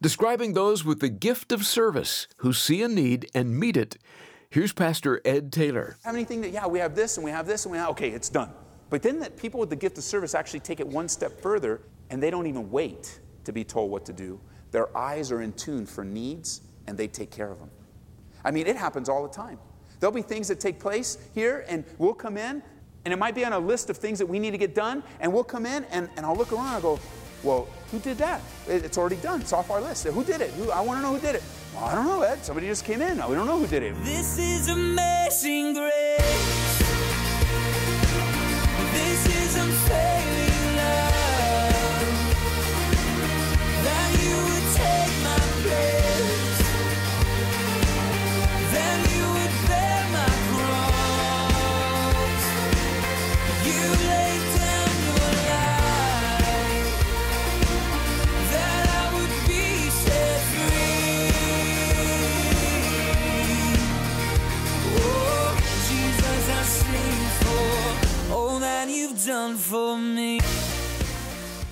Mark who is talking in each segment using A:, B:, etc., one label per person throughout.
A: describing those with the gift of service who see a need and meet it. Here's Pastor Ed Taylor.
B: Have anything that, yeah, we have this and we have this and we have, okay, it's done. But then that people with the gift of service actually take it one step further and they don't even wait to be told what to do. Their eyes are in tune for needs and they take care of them. I mean, it happens all the time. There'll be things that take place here, and we'll come in, and it might be on a list of things that we need to get done, and we'll come in, and, and I'll look around and go, well, who did that? It's already done. It's off our list. Who did it? Who, I want to know who did it. Well, I don't know, Ed. Somebody just came in. We don't know who did it.
C: This is amazing grace.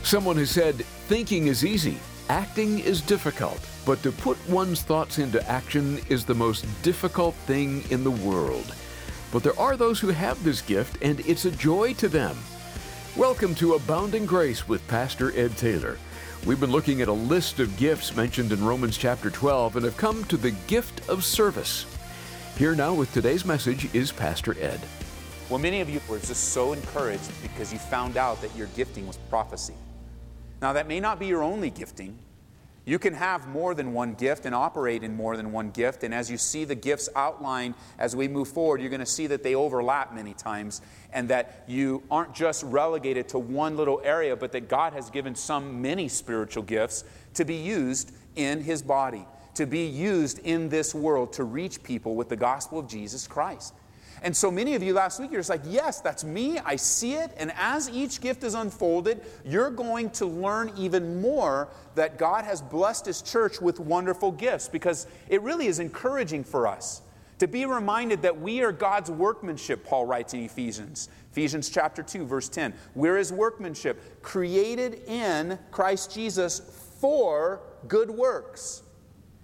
A: Someone has said, thinking is easy, acting is difficult, but to put one's thoughts into action is the most difficult thing in the world. But there are those who have this gift, and it's a joy to them. Welcome to Abounding Grace with Pastor Ed Taylor. We've been looking at a list of gifts mentioned in Romans chapter 12 and have come to the gift of service. Here now with today's message is Pastor Ed.
B: Well, many of you were just so encouraged because you found out that your gifting was prophecy. Now, that may not be your only gifting. You can have more than one gift and operate in more than one gift. And as you see the gifts outlined as we move forward, you're going to see that they overlap many times and that you aren't just relegated to one little area, but that God has given some many spiritual gifts to be used in His body, to be used in this world to reach people with the gospel of Jesus Christ. And so many of you last week, you're just like, yes, that's me. I see it. And as each gift is unfolded, you're going to learn even more that God has blessed His church with wonderful gifts because it really is encouraging for us to be reminded that we are God's workmanship, Paul writes in Ephesians. Ephesians chapter 2, verse 10. We're His workmanship, created in Christ Jesus for good works.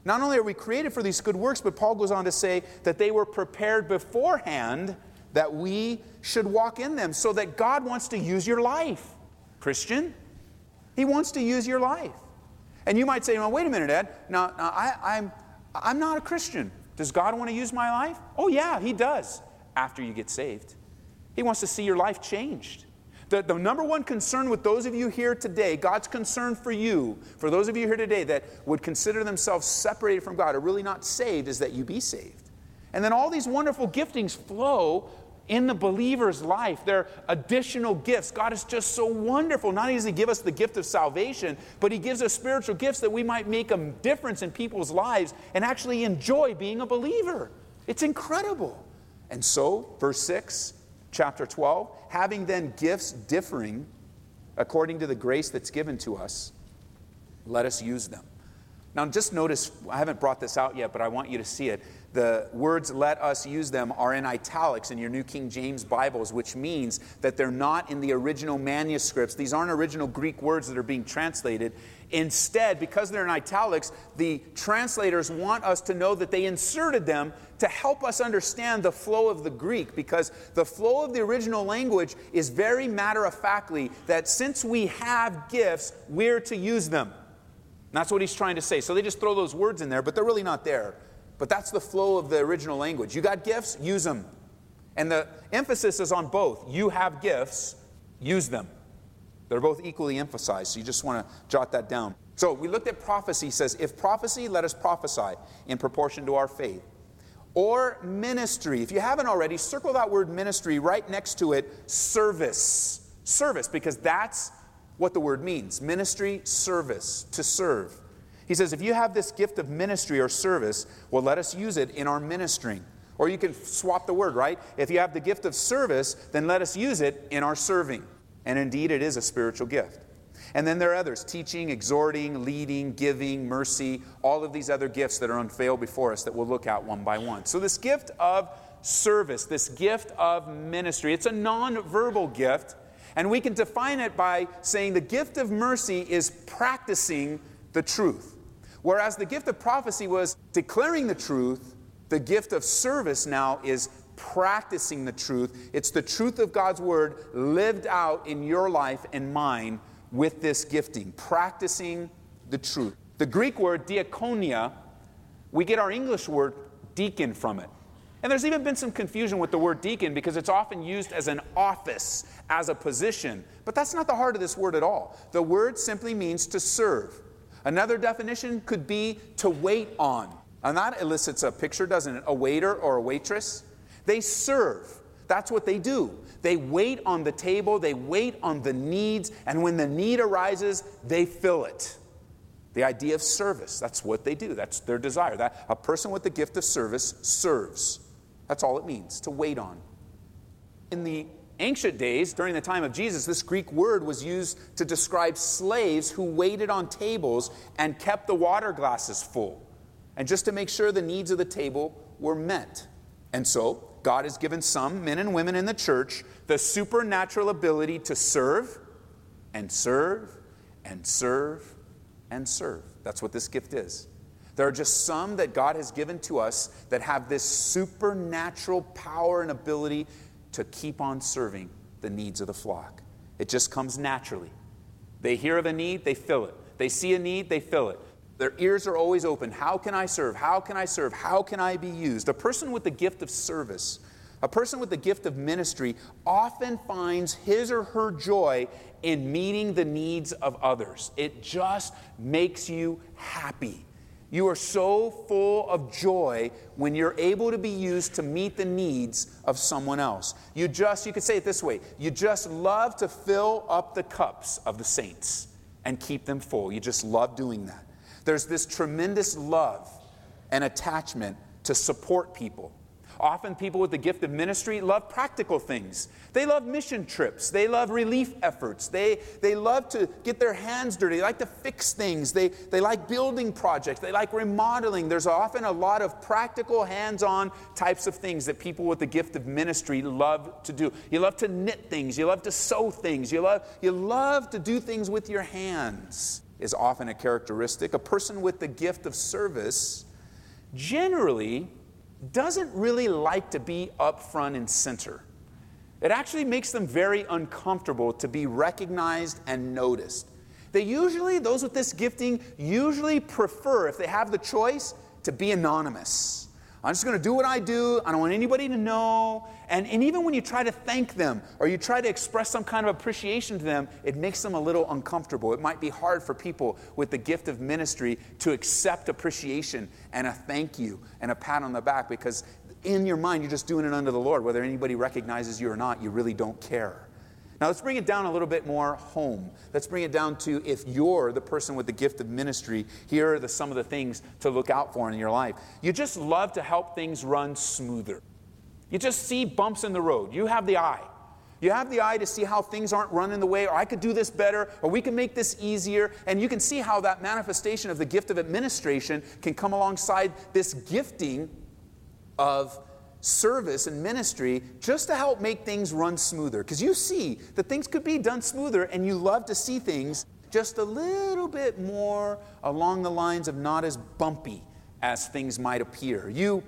B: Not only are we created for these good works, but Paul goes on to say that they were prepared beforehand that we should walk in them, so that God wants to use your life. Christian, He wants to use your life. And you might say, well, wait a minute, Ed. Now, now I, I'm, I'm not a Christian. Does God want to use my life? Oh, yeah, He does, after you get saved. He wants to see your life changed. The, the number one concern with those of you here today, God's concern for you, for those of you here today that would consider themselves separated from God or really not saved, is that you be saved. And then all these wonderful giftings flow in the believer's life. They're additional gifts. God is just so wonderful. Not only does He give us the gift of salvation, but He gives us spiritual gifts that we might make a difference in people's lives and actually enjoy being a believer. It's incredible. And so, verse 6, chapter 12, having then gifts differing according to the grace that's given to us, let us use them. Now, just notice, I haven't brought this out yet, but I want you to see it. The words let us use them are in italics in your New King James Bibles, which means that they're not in the original manuscripts. These aren't original Greek words that are being translated. Instead, because they're in italics, the translators want us to know that they inserted them to help us understand the flow of the Greek, because the flow of the original language is very matter of factly that since we have gifts, we're to use them. And that's what he's trying to say. So they just throw those words in there, but they're really not there. But that's the flow of the original language. You got gifts, use them. And the emphasis is on both. You have gifts, use them. They're both equally emphasized, so you just want to jot that down. So we looked at prophecy, says, if prophecy, let us prophesy in proportion to our faith. Or ministry. If you haven't already, circle that word ministry right next to it, service. Service, because that's what the word means ministry, service, to serve. He says, if you have this gift of ministry or service, well, let us use it in our ministering. Or you can swap the word, right? If you have the gift of service, then let us use it in our serving. And indeed, it is a spiritual gift. And then there are others teaching, exhorting, leading, giving, mercy, all of these other gifts that are unveiled before us that we'll look at one by one. So, this gift of service, this gift of ministry, it's a non verbal gift. And we can define it by saying the gift of mercy is practicing the truth. Whereas the gift of prophecy was declaring the truth, the gift of service now is practicing the truth. It's the truth of God's word lived out in your life and mine with this gifting, practicing the truth. The Greek word diakonia, we get our English word deacon from it. And there's even been some confusion with the word deacon because it's often used as an office, as a position. But that's not the heart of this word at all. The word simply means to serve. Another definition could be to wait on. And that elicits a picture, doesn't it? A waiter or a waitress. They serve. That's what they do. They wait on the table, they wait on the needs, and when the need arises, they fill it. The idea of service, that's what they do. That's their desire. That a person with the gift of service serves. That's all it means, to wait on. In the ancient days, during the time of Jesus, this Greek word was used to describe slaves who waited on tables and kept the water glasses full, and just to make sure the needs of the table were met. And so, God has given some men and women in the church the supernatural ability to serve and serve and serve and serve. That's what this gift is. There are just some that God has given to us that have this supernatural power and ability to keep on serving the needs of the flock. It just comes naturally. They hear of a need, they fill it. They see a need, they fill it. Their ears are always open. How can I serve? How can I serve? How can I be used? A person with the gift of service, a person with the gift of ministry, often finds his or her joy in meeting the needs of others. It just makes you happy. You are so full of joy when you're able to be used to meet the needs of someone else. You just, you could say it this way you just love to fill up the cups of the saints and keep them full. You just love doing that. There's this tremendous love and attachment to support people. Often, people with the gift of ministry love practical things. They love mission trips. They love relief efforts. They, they love to get their hands dirty. They like to fix things. They, they like building projects. They like remodeling. There's often a lot of practical, hands on types of things that people with the gift of ministry love to do. You love to knit things. You love to sew things. You love, you love to do things with your hands is often a characteristic. A person with the gift of service generally doesn't really like to be up front and center. It actually makes them very uncomfortable to be recognized and noticed. They usually, those with this gifting, usually prefer, if they have the choice, to be anonymous. I'm just going to do what I do. I don't want anybody to know. And, and even when you try to thank them or you try to express some kind of appreciation to them, it makes them a little uncomfortable. It might be hard for people with the gift of ministry to accept appreciation and a thank you and a pat on the back because in your mind, you're just doing it under the Lord. Whether anybody recognizes you or not, you really don't care. Now, let's bring it down a little bit more home. Let's bring it down to if you're the person with the gift of ministry, here are the, some of the things to look out for in your life. You just love to help things run smoother. You just see bumps in the road. You have the eye. You have the eye to see how things aren't running the way, or I could do this better, or we can make this easier. And you can see how that manifestation of the gift of administration can come alongside this gifting of service and ministry just to help make things run smoother. Because you see that things could be done smoother, and you love to see things just a little bit more along the lines of not as bumpy as things might appear. You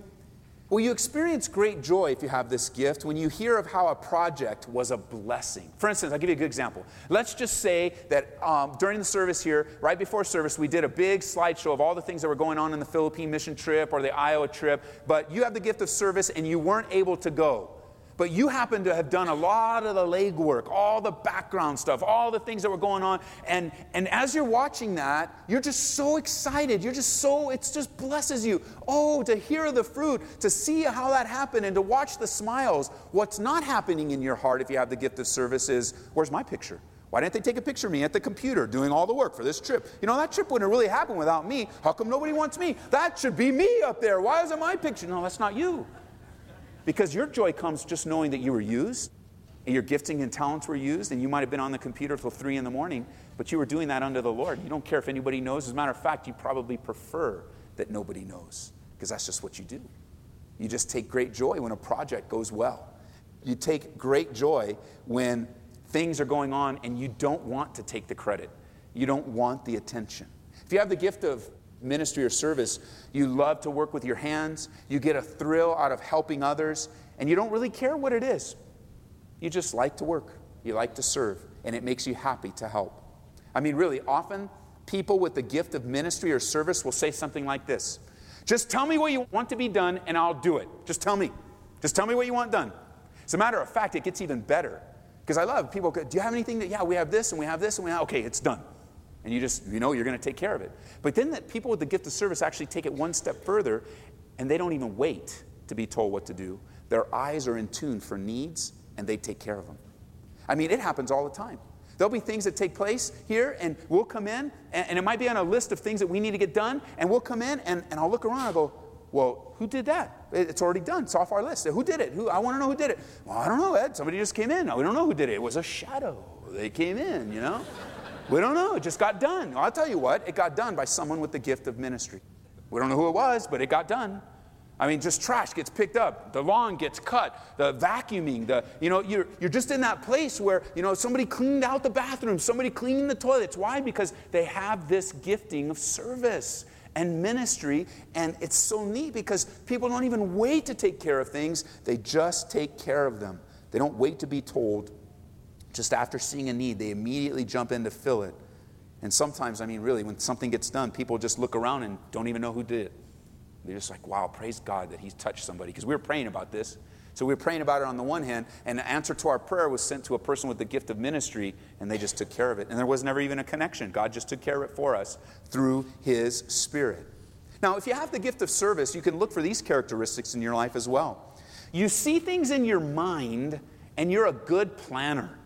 B: well, you experience great joy if you have this gift when you hear of how a project was a blessing. For instance, I'll give you a good example. Let's just say that um, during the service here, right before service, we did a big slideshow of all the things that were going on in the Philippine mission trip or the Iowa trip, but you have the gift of service and you weren't able to go. But you happen to have done a lot of the legwork, all the background stuff, all the things that were going on. And, and as you're watching that, you're just so excited. You're just so, it just blesses you. Oh, to hear the fruit, to see how that happened, and to watch the smiles. What's not happening in your heart if you have the gift of service is where's my picture? Why didn't they take a picture of me at the computer doing all the work for this trip? You know, that trip wouldn't have really happened without me. How come nobody wants me? That should be me up there. Why isn't my picture? No, that's not you. Because your joy comes just knowing that you were used, and your gifting and talents were used, and you might have been on the computer till three in the morning, but you were doing that under the Lord. You don't care if anybody knows. As a matter of fact, you probably prefer that nobody knows, because that's just what you do. You just take great joy when a project goes well. You take great joy when things are going on and you don't want to take the credit. You don't want the attention. If you have the gift of ministry or service, you love to work with your hands, you get a thrill out of helping others, and you don't really care what it is. You just like to work, you like to serve, and it makes you happy to help. I mean, really, often people with the gift of ministry or service will say something like this Just tell me what you want to be done, and I'll do it. Just tell me. Just tell me what you want done. As a matter of fact, it gets even better. Because I love people Do you have anything that, yeah, we have this and we have this and we have, okay, it's done and you just you know you're going to take care of it but then that people with the gift of service actually take it one step further and they don't even wait to be told what to do their eyes are in tune for needs and they take care of them i mean it happens all the time there'll be things that take place here and we'll come in and, and it might be on a list of things that we need to get done and we'll come in and, and i'll look around and i'll go well, who did that? It's already done. It's off our list. Who did it? Who? I want to know who did it. Well, I don't know, Ed. Somebody just came in. We don't know who did it. It was a shadow. They came in, you know? We don't know. It just got done. I'll tell you what, it got done by someone with the gift of ministry. We don't know who it was, but it got done. I mean, just trash gets picked up, the lawn gets cut, the vacuuming, the, you know, you're, you're just in that place where, you know, somebody cleaned out the bathroom, somebody cleaned the toilets. Why? Because they have this gifting of service and ministry, and it's so neat because people don't even wait to take care of things, they just take care of them. They don't wait to be told just after seeing a need, they immediately jump in to fill it. And sometimes, I mean, really, when something gets done, people just look around and don't even know who did it. They're just like, wow, praise God that He's touched somebody. Because we were praying about this. So we were praying about it on the one hand, and the answer to our prayer was sent to a person with the gift of ministry, and they just took care of it. And there was never even a connection. God just took care of it for us through His Spirit. Now, if you have the gift of service, you can look for these characteristics in your life as well. You see things in your mind, and you're a good planner.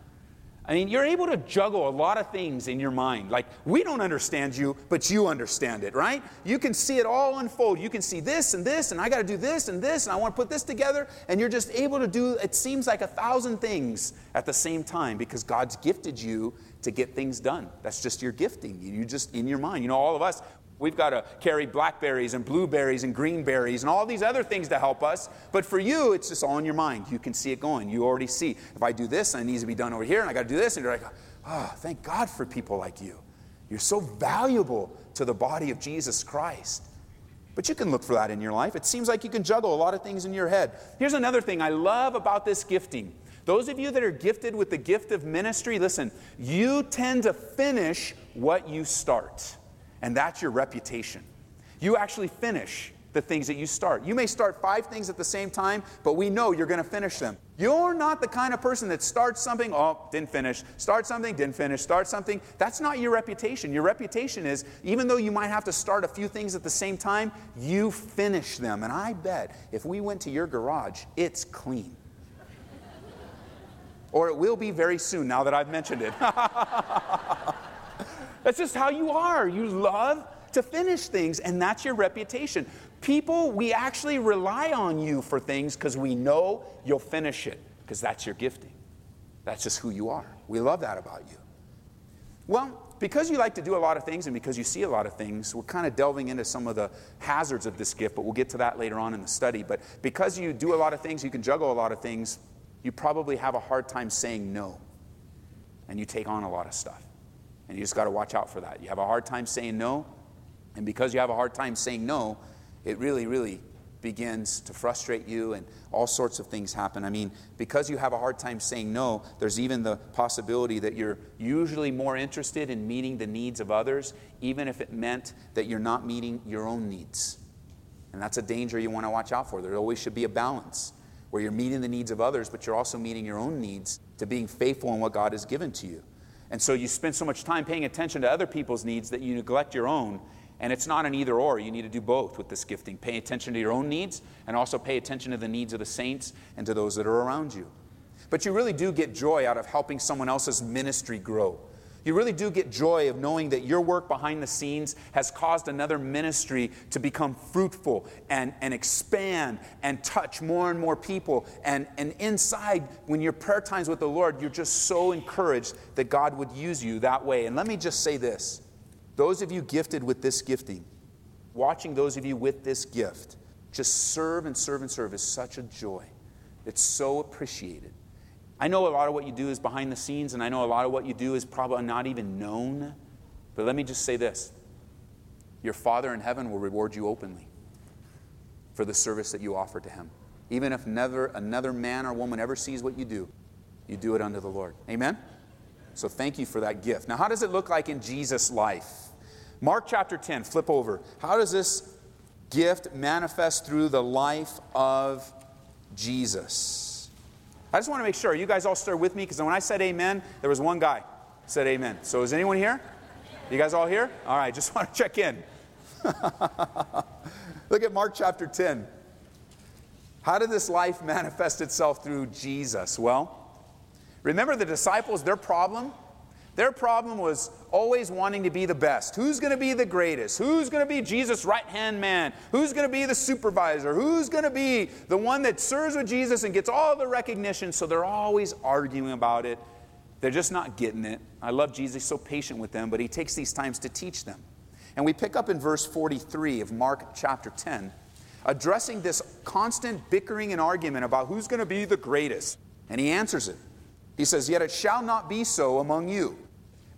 B: I mean, you're able to juggle a lot of things in your mind. Like, we don't understand you, but you understand it, right? You can see it all unfold. You can see this and this, and I got to do this and this, and I want to put this together. And you're just able to do, it seems like a thousand things at the same time because God's gifted you to get things done. That's just your gifting. You just, in your mind. You know, all of us, We've got to carry blackberries and blueberries and greenberries and all these other things to help us. But for you, it's just all in your mind. You can see it going. You already see, if I do this, it needs to be done over here, and I got to do this. And you're like, oh, thank God for people like you. You're so valuable to the body of Jesus Christ. But you can look for that in your life. It seems like you can juggle a lot of things in your head. Here's another thing I love about this gifting. Those of you that are gifted with the gift of ministry, listen, you tend to finish what you start and that's your reputation. You actually finish the things that you start. You may start five things at the same time, but we know you're going to finish them. You're not the kind of person that starts something, oh, didn't finish, start something, didn't finish, start something. That's not your reputation. Your reputation is, even though you might have to start a few things at the same time, you finish them. And I bet if we went to your garage, it's clean. or it will be very soon now that I've mentioned it. That's just how you are. You love to finish things, and that's your reputation. People, we actually rely on you for things because we know you'll finish it, because that's your gifting. That's just who you are. We love that about you. Well, because you like to do a lot of things and because you see a lot of things, we're kind of delving into some of the hazards of this gift, but we'll get to that later on in the study. But because you do a lot of things, you can juggle a lot of things, you probably have a hard time saying no. And you take on a lot of stuff. And you just got to watch out for that. You have a hard time saying no, and because you have a hard time saying no, it really, really begins to frustrate you and all sorts of things happen. I mean, because you have a hard time saying no, there's even the possibility that you're usually more interested in meeting the needs of others, even if it meant that you're not meeting your own needs. And that's a danger you want to watch out for. There always should be a balance where you're meeting the needs of others, but you're also meeting your own needs to being faithful in what God has given to you. And so you spend so much time paying attention to other people's needs that you neglect your own. And it's not an either or. You need to do both with this gifting. Pay attention to your own needs and also pay attention to the needs of the saints and to those that are around you. But you really do get joy out of helping someone else's ministry grow. You really do get joy of knowing that your work behind the scenes has caused another ministry to become fruitful and, and expand and touch more and more people. And, and inside, when your prayer times with the Lord, you're just so encouraged that God would use you that way. And let me just say this those of you gifted with this gifting, watching those of you with this gift, just serve and serve and serve is such a joy. It's so appreciated. I know a lot of what you do is behind the scenes, and I know a lot of what you do is probably not even known. But let me just say this your Father in heaven will reward you openly for the service that you offer to Him. Even if never another man or woman ever sees what you do, you do it unto the Lord. Amen? So thank you for that gift. Now, how does it look like in Jesus' life? Mark chapter 10, flip over. How does this gift manifest through the life of Jesus? I just want to make sure. you guys all still with me? Because when I said amen, there was one guy said amen. So is anyone here? You guys all here? All right, just want to check in. Look at Mark chapter 10. How did this life manifest itself through Jesus? Well, remember the disciples, their problem? Their problem was always wanting to be the best. Who's going to be the greatest? Who's going to be Jesus' right hand man? Who's going to be the supervisor? Who's going to be the one that serves with Jesus and gets all the recognition? So they're always arguing about it. They're just not getting it. I love Jesus, so patient with them, but he takes these times to teach them. And we pick up in verse 43 of Mark chapter 10, addressing this constant bickering and argument about who's going to be the greatest. And he answers it. He says, Yet it shall not be so among you.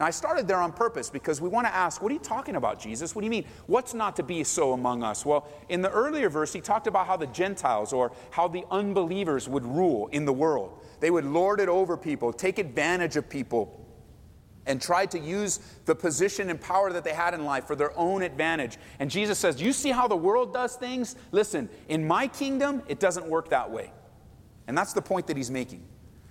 B: Now, I started there on purpose because we want to ask, what are you talking about, Jesus? What do you mean? What's not to be so among us? Well, in the earlier verse, he talked about how the Gentiles or how the unbelievers would rule in the world. They would lord it over people, take advantage of people, and try to use the position and power that they had in life for their own advantage. And Jesus says, You see how the world does things? Listen, in my kingdom, it doesn't work that way. And that's the point that he's making.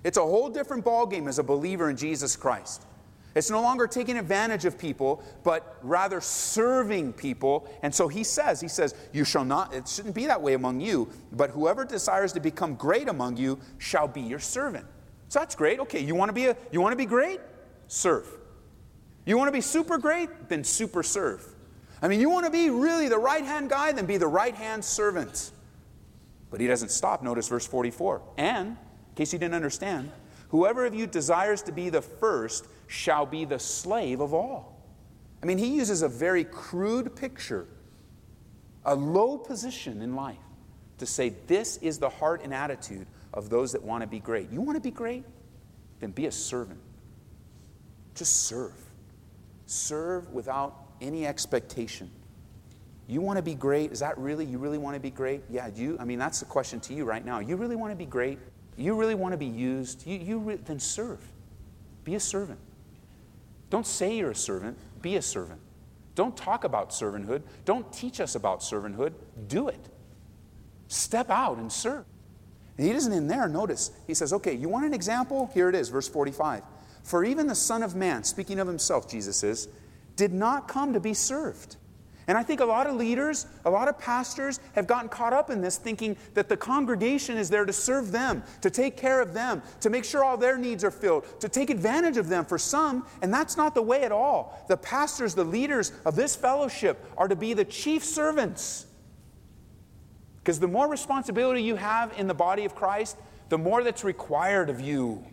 B: It's a whole different ballgame as a believer in Jesus Christ. It's no longer taking advantage of people, but rather serving people. And so he says, he says, you shall not, it shouldn't be that way among you, but whoever desires to become great among you shall be your servant. So that's great. Okay, you want to be a, you want to be great? Serve. You want to be super great? Then super serve. I mean, you want to be really the right hand guy? Then be the right hand servant. But he doesn't stop. Notice verse 44. And, case you didn't understand, whoever of you desires to be the first shall be the slave of all. I mean, he uses a very crude picture, a low position in life, to say this is the heart and attitude of those that want to be great. You want to be great? Then be a servant. Just serve. Serve without any expectation. You want to be great? Is that really, you really want to be great? Yeah, do you? I mean, that's the question to you right now. You really want to be great? You really want to be used? You, you re- then serve. Be a servant. Don't say you're a servant, be a servant. Don't talk about servanthood. Don't teach us about servanthood. Do it. Step out and serve. And he doesn't in there, notice. He says, okay, you want an example? Here it is, verse 45. For even the Son of Man, speaking of himself, Jesus is, did not come to be served and I think a lot of leaders, a lot of pastors have gotten caught up in this thinking that the congregation is there to serve them, to take care of them, to make sure all their needs are filled, to take advantage of them for some. And that's not the way at all. The pastors, the leaders of this fellowship are to be the chief servants. Because the more responsibility you have in the body of Christ, the more that's required of you.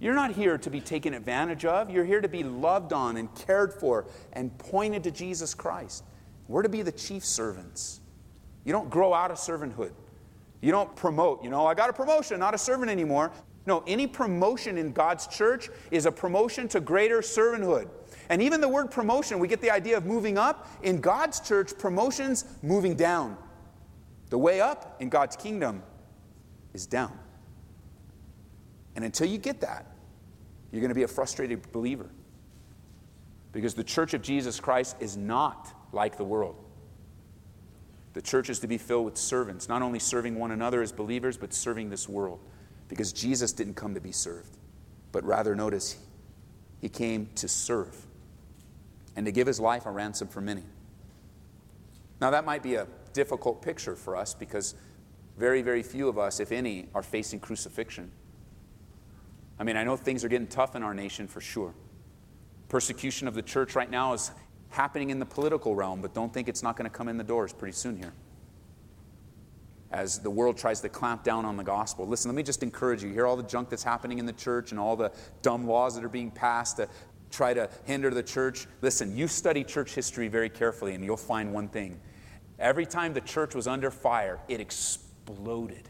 B: You're not here to be taken advantage of. You're here to be loved on and cared for and pointed to Jesus Christ. We're to be the chief servants. You don't grow out of servanthood. You don't promote, you know, I got a promotion, not a servant anymore. No, any promotion in God's church is a promotion to greater servanthood. And even the word promotion, we get the idea of moving up. In God's church, promotion's moving down. The way up in God's kingdom is down. And until you get that, you're going to be a frustrated believer. Because the church of Jesus Christ is not like the world. The church is to be filled with servants, not only serving one another as believers, but serving this world. Because Jesus didn't come to be served, but rather, notice, he came to serve and to give his life a ransom for many. Now, that might be a difficult picture for us because very, very few of us, if any, are facing crucifixion. I mean, I know things are getting tough in our nation for sure. Persecution of the church right now is happening in the political realm, but don't think it's not going to come in the doors pretty soon here. As the world tries to clamp down on the gospel. Listen, let me just encourage you. Hear all the junk that's happening in the church and all the dumb laws that are being passed to try to hinder the church. Listen, you study church history very carefully, and you'll find one thing. Every time the church was under fire, it exploded.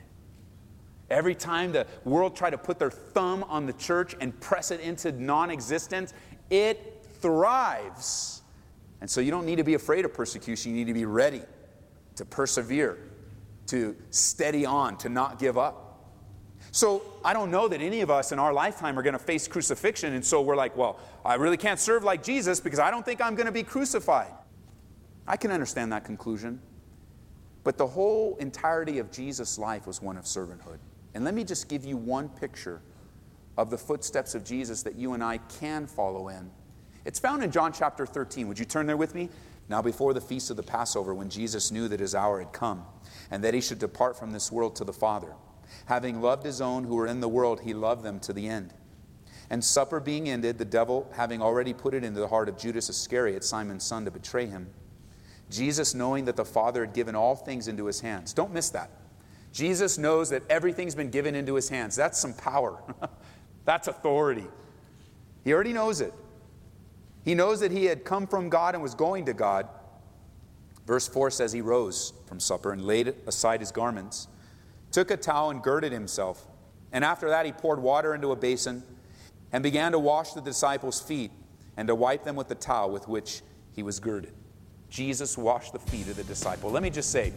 B: Every time the world tried to put their thumb on the church and press it into non existence, it thrives
D: And so you don't need to be afraid of persecution. You need to be ready to persevere, to steady on, to not give up. So I don't know that any of us in our lifetime are going to face crucifixion. And so we're like, well, I really can't serve like Jesus because I don't think I'm going to be crucified. I can understand that conclusion. But the whole entirety of Jesus' life was one of servanthood. And let me just give you one picture of the footsteps of Jesus that you and I can follow in. It's found in John chapter 13. Would you turn there with me? Now, before the feast of the Passover, when Jesus knew that his hour had come and that he should depart from this world to the Father, having loved his own who were in the world, he loved them to the end. And supper being ended, the devil having already put it into the heart of Judas Iscariot, Simon's son, to betray him, Jesus, knowing that the Father had given all things into his hands, don't miss that. Jesus knows that everything's been given into his hands. That's some power, that's authority. He already knows it. He knows that he had come from God and was going to God. Verse 4 says he rose from supper and laid aside his garments, took a towel and girded himself. And after that, he poured water into a basin and began to wash the disciples' feet and to wipe them with the towel with which he was girded. Jesus washed the feet of the disciple. Let me just say,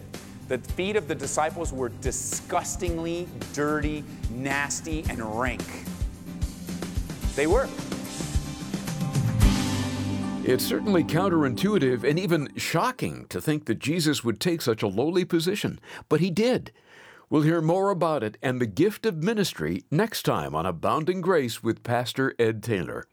D: the feet of the disciples were disgustingly dirty, nasty, and rank. They were.
A: It's certainly counterintuitive and even shocking to think that Jesus would take such a lowly position, but he did. We'll hear more about it and the gift of ministry next time on Abounding Grace with Pastor Ed Taylor.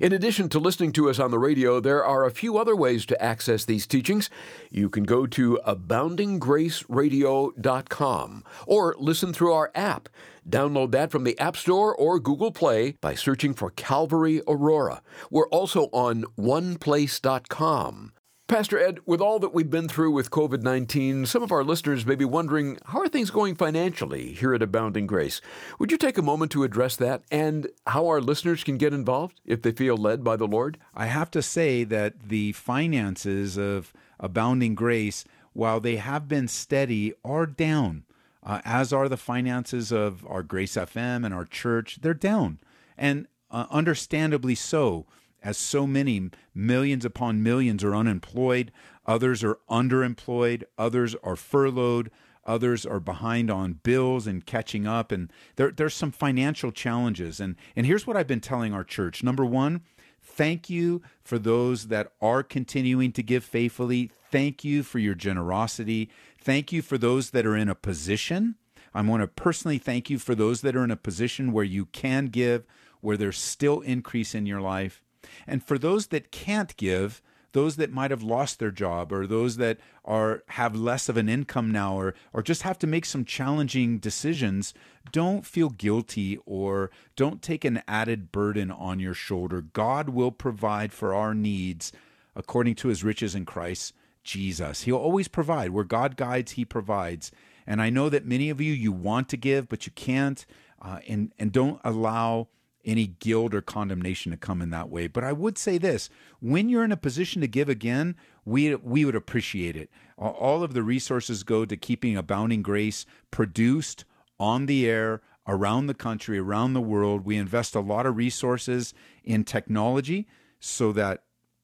A: In addition to listening to us on the radio, there are a few other ways to access these teachings. You can go to aboundinggraceradio.com or listen through our app. Download that from the App Store or Google Play by searching for Calvary Aurora. We're also on oneplace.com. Pastor Ed, with all that we've been through with COVID 19, some of our listeners may be wondering how are things going financially here at Abounding Grace? Would you take a moment to address that and how our listeners can get involved if they feel led by the Lord?
B: I have to say that the finances of Abounding Grace, while they have been steady, are down, uh, as are the finances of our Grace FM and our church. They're down, and uh, understandably so as so many millions upon millions are unemployed, others are underemployed, others are furloughed, others are behind on bills and catching up and there, there's some financial challenges and and here's what I've been telling our church. Number 1, thank you for those that are continuing to give faithfully. Thank you for your generosity. Thank you for those that are in a position. I want to personally thank you for those that are in a position where you can give, where there's still increase in your life. And for those that can't give, those that might have lost their job or those that are have less of an income now or or just have to make some challenging decisions don't feel guilty or don't take an added burden on your shoulder. God will provide for our needs according to his riches in christ jesus. He'll always provide. Where god guides he provides. And i know that many of you you want to give but you can't uh, and and don't allow any guilt or condemnation to come in that way. But I would say this when you're in a position to give again, we, we would appreciate it. All of the resources go to keeping Abounding Grace produced on the air around the country, around the world. We invest a lot of resources in technology so that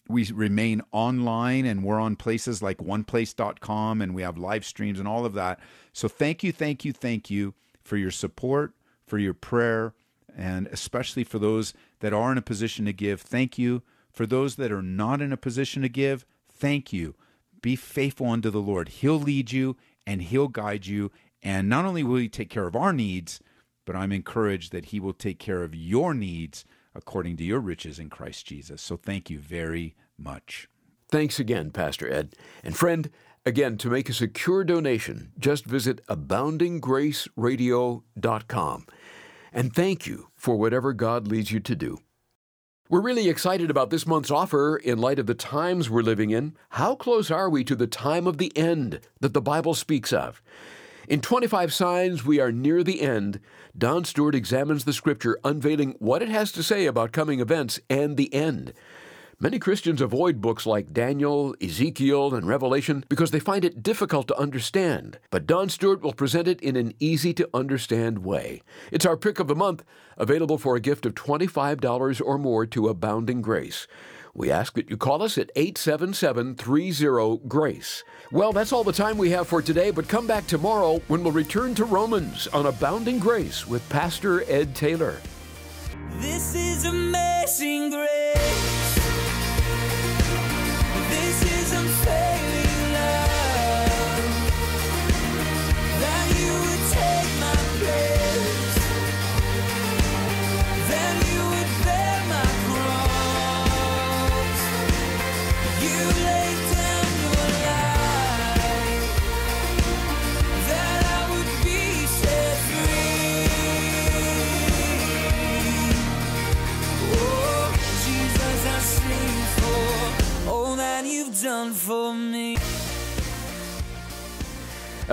B: we remain online and we're on places like oneplace.com and we have live streams and all of that. So thank you, thank you, thank you for your support, for your prayer and especially for those that are in a position to give, thank you. For those that are not in a position to give, thank you. Be faithful unto the Lord. He'll lead you and He'll guide you. And not only will He take care of our needs, but I'm encouraged that He will take care of your needs according to your riches in Christ Jesus. So thank you very much.
A: Thanks again, Pastor Ed. And friend, again, to make a secure donation, just visit aboundinggraceradio.com. And thank you for whatever God leads you to do. We're really excited about this month's offer in light of the times we're living in. How close are we to the time of the end that the Bible speaks of? In 25 Signs We Are Near the End, Don Stewart examines the scripture, unveiling what it has to say about coming events and the end. Many Christians avoid books like Daniel, Ezekiel, and Revelation because they find it difficult to understand, but Don Stewart will present it in an easy to understand way. It's our pick of the month, available for a gift of $25 or more to Abounding Grace. We ask that you call us at 877 30 GRACE. Well, that's all the time we have for today, but come back tomorrow when we'll return to Romans on Abounding Grace with Pastor Ed Taylor.
C: This is amazing grace.